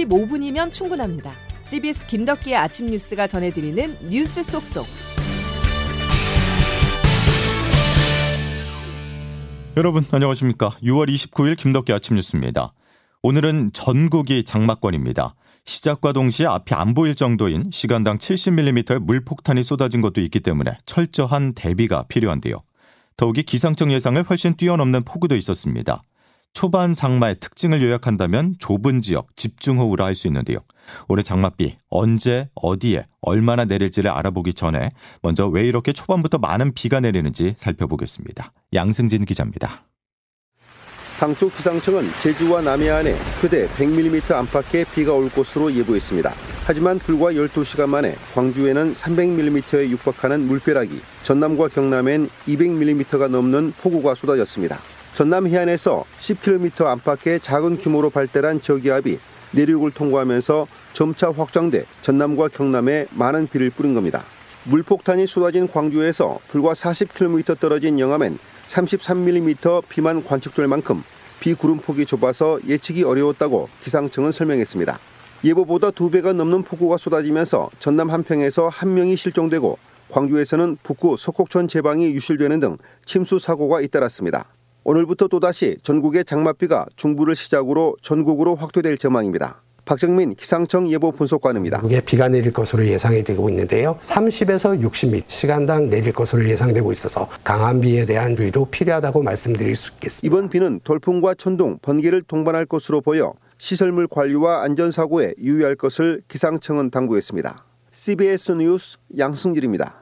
45분이면 충분합니다. CBS 김덕기의 아침 뉴스가 전해드리는 뉴스 속속. 여러분 안녕하십니까? 6월 29일 김덕기 아침 뉴스입니다. 오늘은 전국이 장마권입니다. 시작과 동시에 앞이 안 보일 정도인 시간당 70mm의 물폭탄이 쏟아진 것도 있기 때문에 철저한 대비가 필요한데요. 더욱이 기상청 예상을 훨씬 뛰어넘는 폭우도 있었습니다. 초반 장마의 특징을 요약한다면 좁은 지역, 집중호우라 할 수 있는데요. 올해 장맛비 언제, 어디에, 얼마나 내릴지를 알아보기 전에 먼저 왜 이렇게 초반부터 많은 비가 내리는지 살펴보겠습니다. 양승진 기자입니다. 당초 기상청은 제주와 남해안에 최대 100mm 안팎의 비가 올 것으로 예보했습니다. 하지만 불과 12시간 만에 광주에는 300mm에 육박하는 물벼락이, 전남과 경남엔 200mm가 넘는 폭우가 쏟아졌습니다. 전남 해안에서 10km 안팎의 작은 규모로 발달한 저기압이 내륙을 통과하면서 점차 확장돼 전남과 경남에 많은 비를 뿌린 겁니다. 물폭탄이 쏟아진 광주에서 불과 40km 떨어진 영암엔 33mm 비만 관측될 만큼 비 구름폭이 좁아서 예측이 어려웠다고 기상청은 설명했습니다. 예보보다 두 배가 넘는 폭우가 쏟아지면서 전남 한평에서 한 명이 실종되고 광주에서는 북구 석곡천 제방이 유실되는 등 침수 사고가 잇따랐습니다. 오늘부터 또다시 전국의 장맛비가 중부를 시작으로 전국으로 확대될 전망입니다. 박정민 기상청 예보 분석관입니다. 이게 비가 내릴 것으로 예상이 되고 있는데요. 30에서 60mm 시간당 내릴 것으로 예상되고 있어서 강한 비에 대한 주의도 필요하다고 말씀드릴 수 있겠습니다. 이번 비는 돌풍과 천둥, 번개를 동반할 것으로 보여 시설물 관리와 안전사고에 유의할 것을 기상청은 당부했습니다. CBS 뉴스 양승길입니다.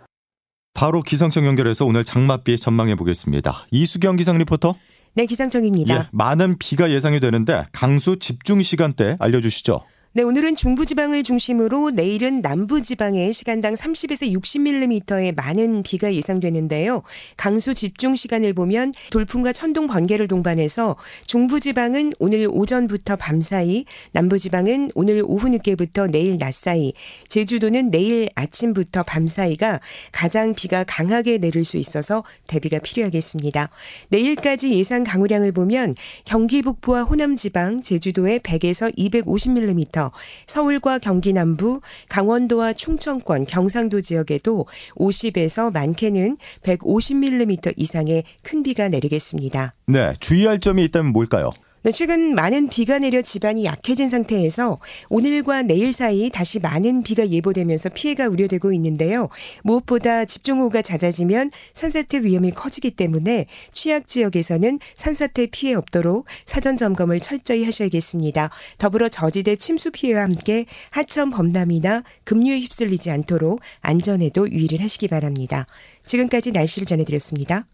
바로 기상청 연결해서 오늘 장맛비 전망해 보겠습니다. 이수경 기상 리포터. 네, 기상청입니다. 예, 많은 비가 예상이 되는데 강수 집중 시간대 알려주시죠. 네, 오늘은 중부지방을 중심으로 내일은 남부지방에 시간당 30에서 60mm의 많은 비가 예상되는데요. 강수 집중 시간을 보면 돌풍과 천둥 번개를 동반해서 중부지방은 오늘 오전부터 밤사이, 남부지방은 오늘 오후 늦게부터 내일 낮 사이, 제주도는 내일 아침부터 밤사이가 가장 비가 강하게 내릴 수 있어서 대비가 필요하겠습니다. 내일까지 예상 강우량을 보면 경기 북부와 호남 지방, 제주도에 100에서 250mm, 서울과 경기 남부, 강원도와 충청권, 경상도 지역에도 50에서 많게는 150mm 이상의 큰 비가 내리겠습니다. 네, 주의할 점이 있다면 뭘까요? 네, 최근 많은 비가 내려 지반이 약해진 상태에서 오늘과 내일 사이 다시 많은 비가 예보되면서 피해가 우려되고 있는데요. 무엇보다 집중호우가 잦아지면 산사태 위험이 커지기 때문에 취약 지역에서는 산사태 피해 없도록 사전 점검을 철저히 하셔야겠습니다. 더불어 저지대 침수 피해와 함께 하천 범람이나 급류에 휩쓸리지 않도록 안전에도 유의를 하시기 바랍니다. 지금까지 날씨를 전해드렸습니다.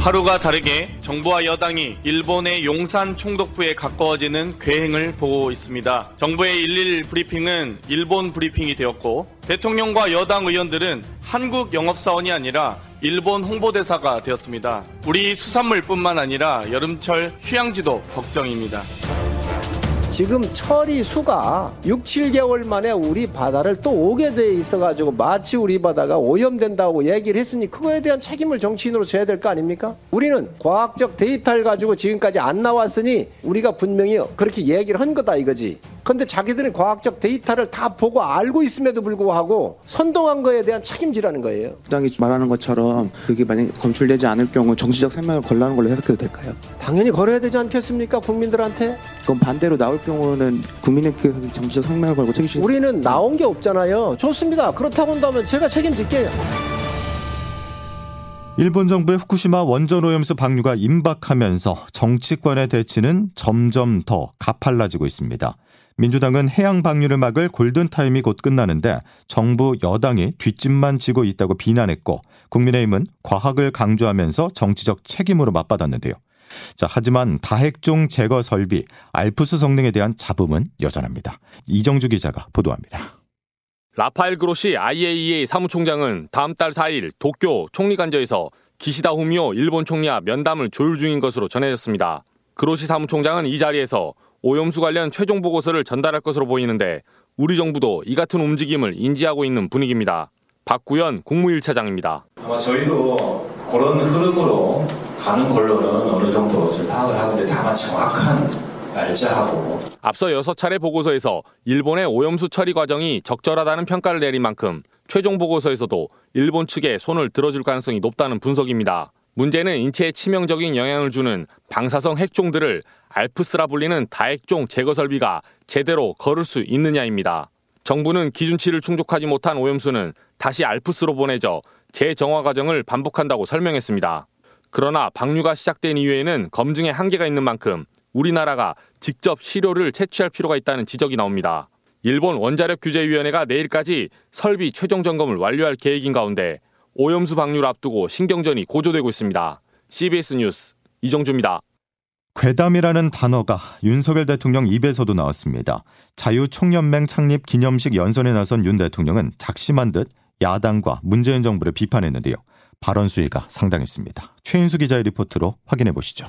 하루가 다르게 정부와 여당이 일본의 용산 총독부에 가까워지는 괴행을 보고 있습니다. 정부의 일일 브리핑은 일본 브리핑이 되었고 대통령과 여당 의원들은 한국 영업사원이 아니라 일본 홍보대사가 되었습니다. 우리 수산물뿐만 아니라 여름철 휴양지도 걱정입니다. 지금 처리 수가 6, 7개월 만에 우리 바다를 또 오게 돼 있어가지고 마치 우리 바다가 오염된다고 얘기를 했으니 그거에 대한 책임을 정치인으로 져야 될 거 아닙니까? 우리는 과학적 데이터를 가지고 지금까지 안 나왔으니 우리가 분명히 그렇게 얘기를 한 거다 이거지. 근데 자기들은 과학적 데이터를 다 보고 알고 있음에도 불구하고 선동한 거에 대한 책임지라는 거예요. 부당이 말하는 것처럼 그게 만약 검출되지 않을 경우 정치적 생명을 걸라는 걸로 해석해도 될까요? 당연히 걸어야 되지 않겠습니까? 국민들한테. 그럼 반대로 나올 경우는 국민께서 정치적 생명을 걸고 책임지 우리는 나온 게 없잖아요. 좋습니다. 그렇다고 한다면 제가 책임질게요. 일본 정부의 후쿠시마 원전 오염수 방류가 임박하면서 정치권의 대치는 점점 더 가팔라지고 있습니다. 민주당은 해양 방류를 막을 골든타임이 곧 끝나는데 정부 여당이 뒷짐만 지고 있다고 비난했고 국민의힘은 과학을 강조하면서 정치적 책임으로 맞받았는데요. 자, 하지만 다핵종 제거 설비, 알프스 성능에 대한 잡음은 여전합니다. 이정주 기자가 보도합니다. 라파엘 그로시 IAEA 사무총장은 다음 달 4일 도쿄 총리관저에서 기시다 후미오 일본 총리와 면담을 조율 중인 것으로 전해졌습니다. 그로시 사무총장은 이 자리에서 오염수 관련 최종 보고서를 전달할 것으로 보이는데 우리 정부도 이 같은 움직임을 인지하고 있는 분위기입니다. 박구현 국무일차장입니다. 아마 저희도 그런 흐름으로 가는 걸로는 어느 정도 파악을 하는데 다만 정확한 날짜하고 앞서 6차례 보고서에서 일본의 오염수 처리 과정이 적절하다는 평가를 내린 만큼 최종 보고서에서도 일본 측에 손을 들어줄 가능성이 높다는 분석입니다. 문제는 인체에 치명적인 영향을 주는 방사성 핵종들을 알프스라 불리는 다핵종 제거 설비가 제대로 걸을 수 있느냐입니다. 정부는 기준치를 충족하지 못한 오염수는 다시 알프스로 보내져 재정화 과정을 반복한다고 설명했습니다. 그러나 방류가 시작된 이후에는 검증에 한계가 있는 만큼 우리나라가 직접 시료를 채취할 필요가 있다는 지적이 나옵니다. 일본 원자력 규제위원회가 내일까지 설비 최종 점검을 완료할 계획인 가운데 오염수 방류를 앞두고 신경전이 고조되고 있습니다. CBS 뉴스 이정주입니다. 괴담이라는 단어가 윤석열 대통령 입에서도 나왔습니다. 자유총연맹 창립 기념식 연설에 나선 윤 대통령은 작심한 듯 야당과 문재인 정부를 비판했는데요. 발언 수위가 상당했습니다. 최인수 기자의 리포트로 확인해 보시죠.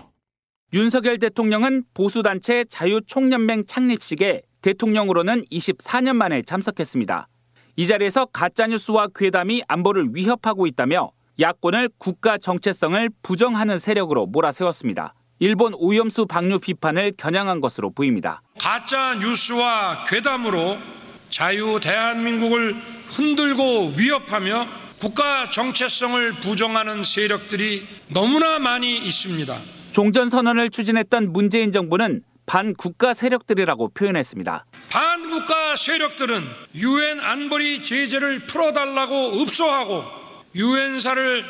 윤석열 대통령은 보수단체 자유총연맹 창립식에 대통령으로는 24년 만에 참석했습니다. 이 자리에서 가짜뉴스와 괴담이 안보를 위협하고 있다며 야권을 국가 정체성을 부정하는 세력으로 몰아세웠습니다. 일본 오염수 방류 비판을 겨냥한 것으로 보입니다. 가짜 뉴스와 괴담으로 자유 대한민국을 흔들고 위협하며 국가 정체성을 부정하는 세력들이 너무나 많이 있습니다. 종전 선언을 추진했던 문재인 정부는 반국가 세력들이라고 표현했습니다. 반국가 세력들은 유엔 안보리 제재를 풀어달라고 읍소하고 유엔사를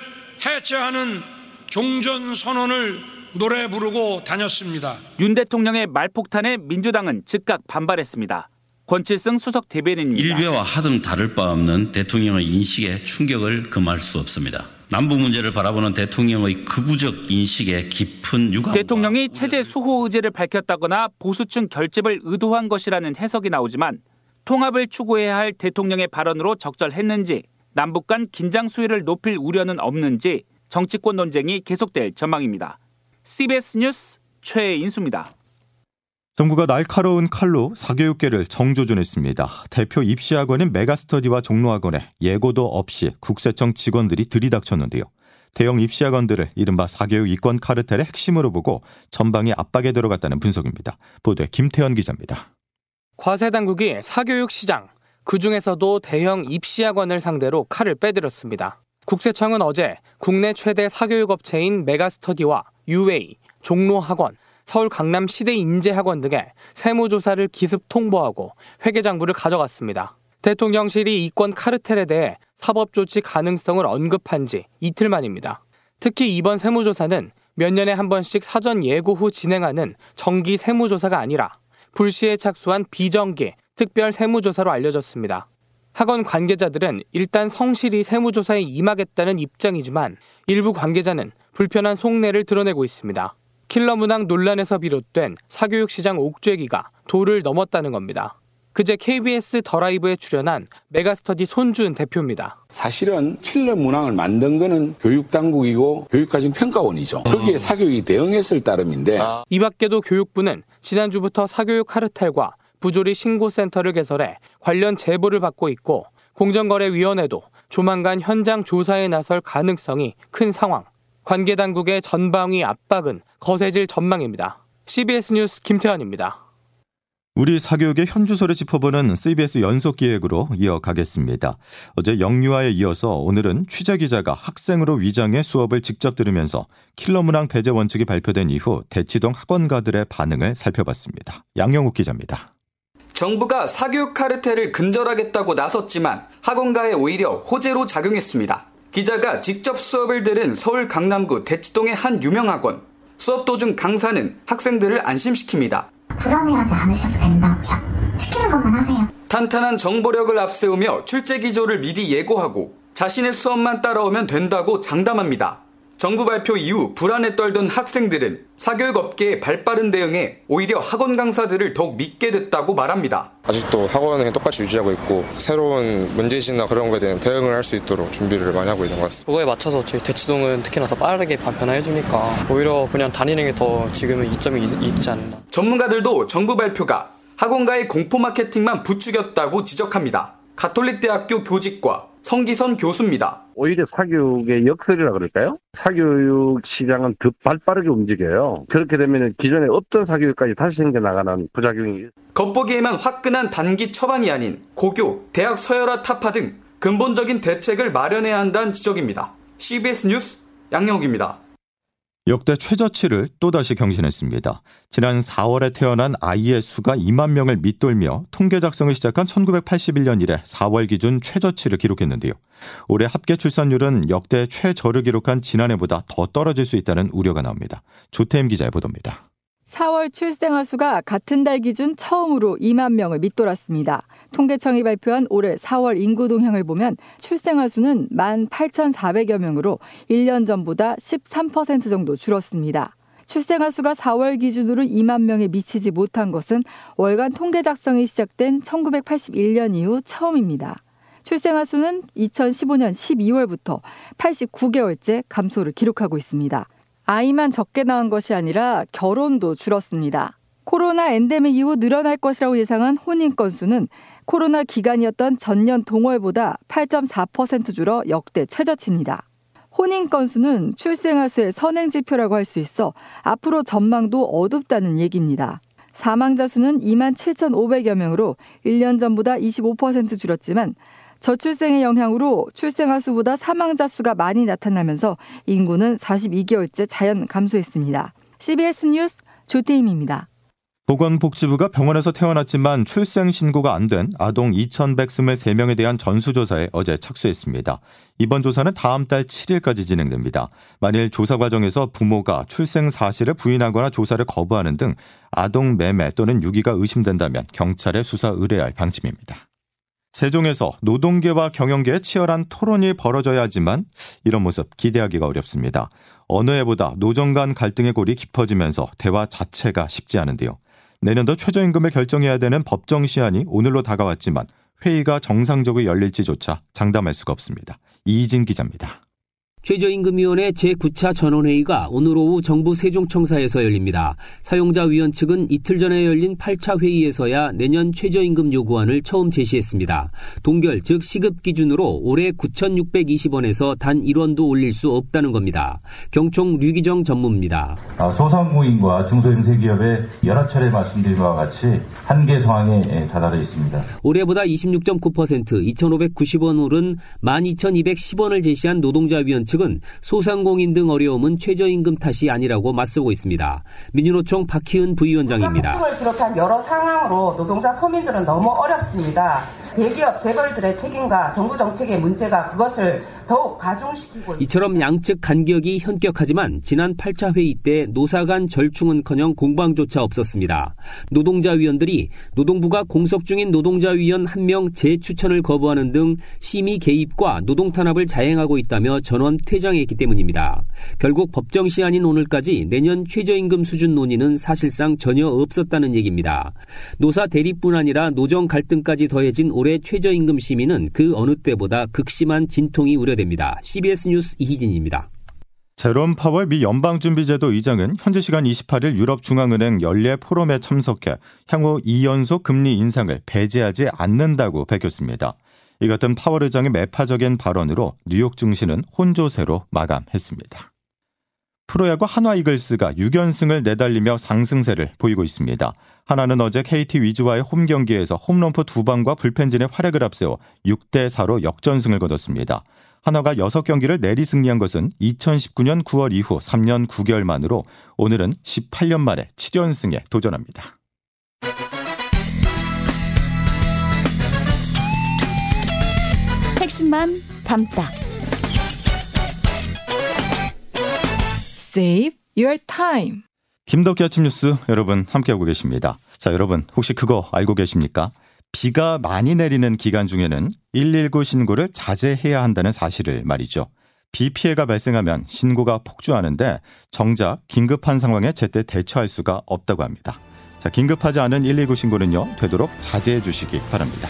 해체하는 종전 선언을 노래 부르고 다녔습니다. 윤 대통령의 말폭탄에 민주당은 즉각 반발했습니다. 권칠승 수석 대변인입니다. 일베와 하등 다를 바 없는 대통령의 인식에 충격을 금할 수 없습니다. 남북 문제를 바라보는 대통령의 극우적 인식에 깊은 유감. 대통령이 체제 수호 의지를 밝혔다거나 보수층 결집을 의도한 것이라는 해석이 나오지만 통합을 추구해야 할 대통령의 발언으로 적절했는지 남북 간 긴장 수위를 높일 우려는 없는지 정치권 논쟁이 계속될 전망입니다. CBS 뉴스 최인수입니다. 정부가 날카로운 칼로 사교육계를 정조준했습니다. 대표 입시학원인 메가스터디와 종로학원에 예고도 없이 국세청 직원들이 들이닥쳤는데요. 대형 입시학원들을 이른바 사교육 이권 카르텔의 핵심으로 보고 전방이 압박에 들어갔다는 분석입니다. 보도에 김태현 기자입니다. 과세 당국이 사교육 시장, 그 중에서도 대형 입시학원을 상대로 칼을 빼들었습니다. 국세청은 어제 국내 최대 사교육 업체인 메가스터디와 UA, 종로학원, 서울 강남 시대 인재학원 등의 세무조사를 기습 통보하고 회계장부를 가져갔습니다. 대통령실이 이권 카르텔에 대해 사법조치 가능성을 언급한 지 이틀 만입니다. 특히 이번 세무조사는 몇 년에 한 번씩 사전 예고 후 진행하는 정기 세무조사가 아니라 불시에 착수한 비정기 특별 세무조사로 알려졌습니다. 학원 관계자들은 일단 성실히 세무조사에 임하겠다는 입장이지만 일부 관계자는 불편한 속내를 드러내고 있습니다. 킬러 문항 논란에서 비롯된 사교육 시장 옥죄기가 도를 넘었다는 겁니다. 그제 KBS 더 라이브에 출연한 메가스터디 손준 대표입니다. 사실은 킬러 문항을 만든 거는 교육당국이고 교육과정평가원이죠. 거기에 사교육이 대응했을 따름인데 이 밖에도 교육부는 지난주부터 사교육 카르텔과 부조리 신고센터를 개설해 관련 제보를 받고 있고 공정거래위원회도 조만간 현장 조사에 나설 가능성이 큰 상황. 관계 당국의 전방위 압박은 거세질 전망입니다. CBS 뉴스 김태현입니다. 우리 사교육의 현주소를 짚어보는 CBS 연속 기획으로 이어가겠습니다. 어제 영유아에 이어서 오늘은 취재 기자가 학생으로 위장해 수업을 직접 들으면서 킬러 문항 배제 원칙이 발표된 이후 대치동 학원가들의 반응을 살펴봤습니다. 양영욱 기자입니다. 정부가 사교육 카르텔을 근절하겠다고 나섰지만 학원가에 오히려 호재로 작용했습니다. 기자가 직접 수업을 들은 서울 강남구 대치동의 한 유명 학원. 수업 도중 강사는 학생들을 안심시킵니다. 불안해하지 않으셔도 된다고요. 시키는 것만 하세요. 탄탄한 정보력을 앞세우며 출제 기조를 미리 예고하고 자신의 수업만 따라오면 된다고 장담합니다. 정부 발표 이후 불안에 떨던 학생들은 사교육 업계의 발빠른 대응에 오히려 학원 강사들을 더욱 믿게 됐다고 말합니다. 아직도 학원은 똑같이 유지하고 있고 새로운 문제지나 그런 거에 대한 대응을 할 수 있도록 준비를 많이 하고 있는 것 같습니다. 그거에 맞춰서 저희 대치동은 특히나 더 빠르게 변화해 주니까 오히려 그냥 다니는 게 더 지금은 이점이 있지 않나. 전문가들도 정부 발표가 학원가의 공포 마케팅만 부추겼다고 지적합니다. 가톨릭대학교 교직과 성기선 교수입니다. 오히려 사교육의 역설이라 그럴까요? 사교육 시장은 더 발빠르게 움직여요. 그렇게 되면 기존에 없던 사교육까지 다시 생겨나가는 부작용이 겉보기에만 화끈한 단기 처방이 아닌 고교, 대학 서열화 타파 등 근본적인 대책을 마련해야 한다는 지적입니다. CBS 뉴스 양영욱입니다. 역대 최저치를 또다시 경신했습니다. 지난 4월에 태어난 아이의 수가 2만 명을 밑돌며 통계 작성을 시작한 1981년 이래 4월 기준 최저치를 기록했는데요. 올해 합계 출산율은 역대 최저를 기록한 지난해보다 더 떨어질 수 있다는 우려가 나옵니다. 조태임 기자의 보도입니다. 4월 출생아 수가 같은 달 기준 처음으로 2만 명을 밑돌았습니다. 통계청이 발표한 올해 4월 인구 동향을 보면 출생아 수는 18,400여 명으로 1년 전보다 13% 정도 줄었습니다. 출생아 수가 4월 기준으로 2만 명에 미치지 못한 것은 월간 통계 작성이 시작된 1981년 이후 처음입니다. 출생아 수는 2015년 12월부터 89개월째 감소를 기록하고 있습니다. 아이만 적게 낳은 것이 아니라 결혼도 줄었습니다. 코로나 엔데믹 이후 늘어날 것이라고 예상한 혼인 건수는 코로나 기간이었던 전년 동월보다 8.4% 줄어 역대 최저치입니다. 혼인 건수는 출생아 수의 선행 지표라고 할 수 있어 앞으로 전망도 어둡다는 얘기입니다. 사망자 수는 2만 7,500여 명으로 1년 전보다 25% 줄었지만 저출생의 영향으로 출생아 수보다 사망자 수가 많이 나타나면서 인구는 42개월째 자연 감소했습니다. CBS 뉴스 조태임입니다. 보건복지부가 병원에서 태어났지만 출생 신고가 안 된 아동 2,123명에 대한 전수조사에 어제 착수했습니다. 이번 조사는 다음 달 7일까지 진행됩니다. 만일 조사 과정에서 부모가 출생 사실을 부인하거나 조사를 거부하는 등 아동 매매 또는 유기가 의심된다면 경찰에 수사 의뢰할 방침입니다. 세종에서 노동계와 경영계의 치열한 토론이 벌어져야 하지만 이런 모습 기대하기가 어렵습니다. 어느 해보다 노정 간 갈등의 골이 깊어지면서 대화 자체가 쉽지 않은데요. 내년도 최저임금을 결정해야 되는 법정 시한이 오늘로 다가왔지만 회의가 정상적으로 열릴지조차 장담할 수가 없습니다. 이진 기자입니다. 최저임금위원회 제9차 전원회의가 오늘 오후 정부 세종청사에서 열립니다. 사용자위원 측은 이틀 전에 열린 8차 회의에서야 내년 최저임금 요구안을 처음 제시했습니다. 동결, 즉 시급 기준으로 올해 9,620원에서 단 1원도 올릴 수 없다는 겁니다. 경총 류기정 전무입니다. 아, 소상공인과 중소형제기업에 여러 차례 말씀드린 바와 같이 한계 상황에 다다르 있습니다. 올해보다 26.9% 2,590원 오른 12,210원을 제시한 노동자위원 측 측은 소상공인 등 어려움은 최저임금 탓이 아니라고 맞서고 있습니다. 민주노총 박희은 부위원장입니다. 을 비롯한 여러 상황으로 노동자 서민들은 너무 어렵습니다. 대기업 재벌들의 책임과 정부 정책의 문제가 그것을 더욱 가중시키고 있습니다. 이처럼 양측 간격이 현격하지만 지난 8차 회의 때 노사 간 절충은커녕 공방조차 없었습니다. 노동자 위원들이 노동부가 공석 중인 노동자 위원 한 명 재추천을 거부하는 등 심의 개입과 노동 탄압을 자행하고 있다며 전원 퇴장했기 때문입니다. 결국 법정 시한인 오늘까지 내년 최저임금 수준 논의는 사실상 전혀 없었다는 얘기입니다. 노사 대립뿐 아니라 노정 갈등까지 더해진 올해 최저임금 시민은 그 어느 때보다 극심한 진통이 우려됩니다. CBS 뉴스 이희진입니다. 제롬 파월 미 연방준비제도 의장은 현지 시간 28일 유럽중앙은행 연례 포럼에 참석해 향후 2연속 금리 인상을 배제하지 않는다고 밝혔습니다. 이 같은 파월 의장의 매파적인 발언으로 뉴욕 증시는 혼조세로 마감했습니다. 프로야구 한화 이글스가 6연승을 내달리며 상승세를 보이고 있습니다. 하나는 어제 KT 위즈와의 홈 경기에서 홈런포 두 방과 불펜진의 활약을 앞세워 6대 4로 역전승을 거뒀습니다. 한화가 6경기를 내리 승리한 것은 2019년 9월 이후 3년 9개월 만으로 오늘은 18년 만에 7연승에 도전합니다. 핵심만 담다. Save your time. 김덕기 아침 뉴스 여러분 함께하고 계십니다. 자, 여러분 혹시 그거 알고 계십니까? 비가 많이 내리는 기간 중에는 119 신고를 자제해야 한다는 사실을 말이죠. 비 피해가 발생하면 신고가 폭주하는데 정작 긴급한 상황에 제때 대처할 수가 없다고 합니다. 자, 긴급하지 않은 119 신고는요, 되도록 자제해 주시기 바랍니다.